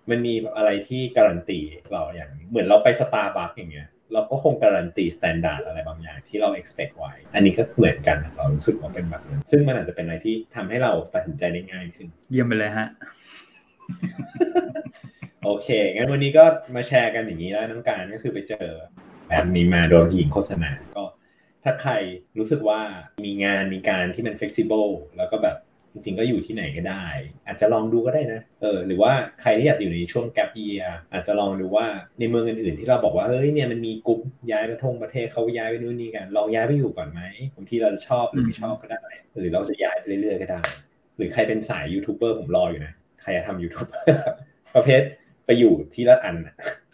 มันมีอะไรที่การันตีเราอย่างเหมือนเราไปสตาร์บัคอย่างเงี้ยเราก็คงการันตี standard อะไรบางอย่างที่เรา expect ไว้ อันนี้ก็เหมือนกันเรารู้สึกว่าเป็นแบบนั้น ซึ่งมันอาจจะเป็นอะไรที่ทำให้เราตัดสินใจได้ง่ายขึ้น เยี่ยมไปเลยฮะ โอเค งั้นวันนี้ก็มาแชร์กันอย่างนี้แล้วน้องการก็คือไปเจอแบบนี้มาโดนยิงโฆษณา ก็ ถ้าใครรู้สึกว่ามีงานมีการที่มัน flexible แล้วก็แบบ จริงๆก็อยู่ที่ไหนก็ได้ อาจจะลองดูก็ได้นะเออหรือว่าใครที่อยากอยู่ในช่วง gap year อาจจะลองดูว่าในเมืองอื่นๆที่เราบอกว่าเฮ้ยเนี่ยมันมีกลุ่มย้ายประทงประเทศเขาย้ายไปนู่นนี่กัน ลองย้ายไปอยู่ก่อนไหมบางทีเราจะชอบหรือไม่ชอบก็ได้ หรือเราจะย้ายไปเรื่อยๆก็ได้ หรือใครเป็นสายยูทูบเบอร์ผมรออยู่นะใครจะทำยูทูบประเภทไปอยู่ทีละอัน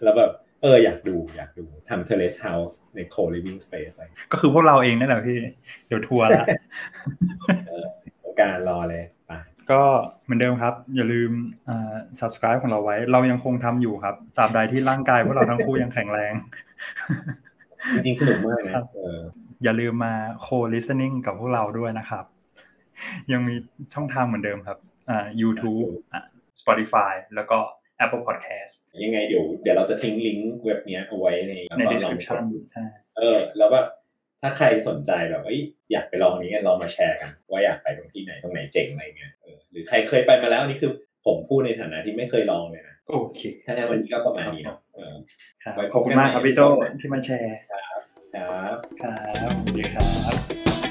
แล้วแบบเอออยากดูอยากดูทำ Terrace House ใน co-living space อะไรก็คือพวกเราเองนั่นแหละพี่ เดี๋ยวทัวร์ละ การรอเลยปก็เหมือนเดิมครับ อย่าลืมอ่า subscribe ของเราไว้ เรายังคงทำอยู่ครับตราบใดที่ร่างกายพวกเราทั้งคู่ยังแข็งแรง จริงๆสนุกมากนะอย่าลืมมา co-listening กับพวกเราด้วยนะครับ ยังมีช่องทางเหมือนเดิมครับอ่า YouTube อ่า Spotify แล้วก็ Apple Podcast ยังไงเดี๋ยวเดี๋ยวเราจะทิ้งลิงก์เว็บนี้เอาไว้ในใน description ใช่เออ แล้วแบบ ถ้าใครสนใจแบบอยากไปลองนี้กันลองมาแชร์กัน ว่าอยากไปตรงที่ไหนตรงไหนเจ๋งอะไรเงี้ยเออหรือใครเคยไปมาแล้วนี่คือผมพูดในฐานะที่ไม่เคยลองเลยนะโอเคถ้าในวันนี้ก็ประมาณนี้เนาะขอบคุณมากครับพี่โจที่มาแชร์ครับครับครับสวัสดีครับ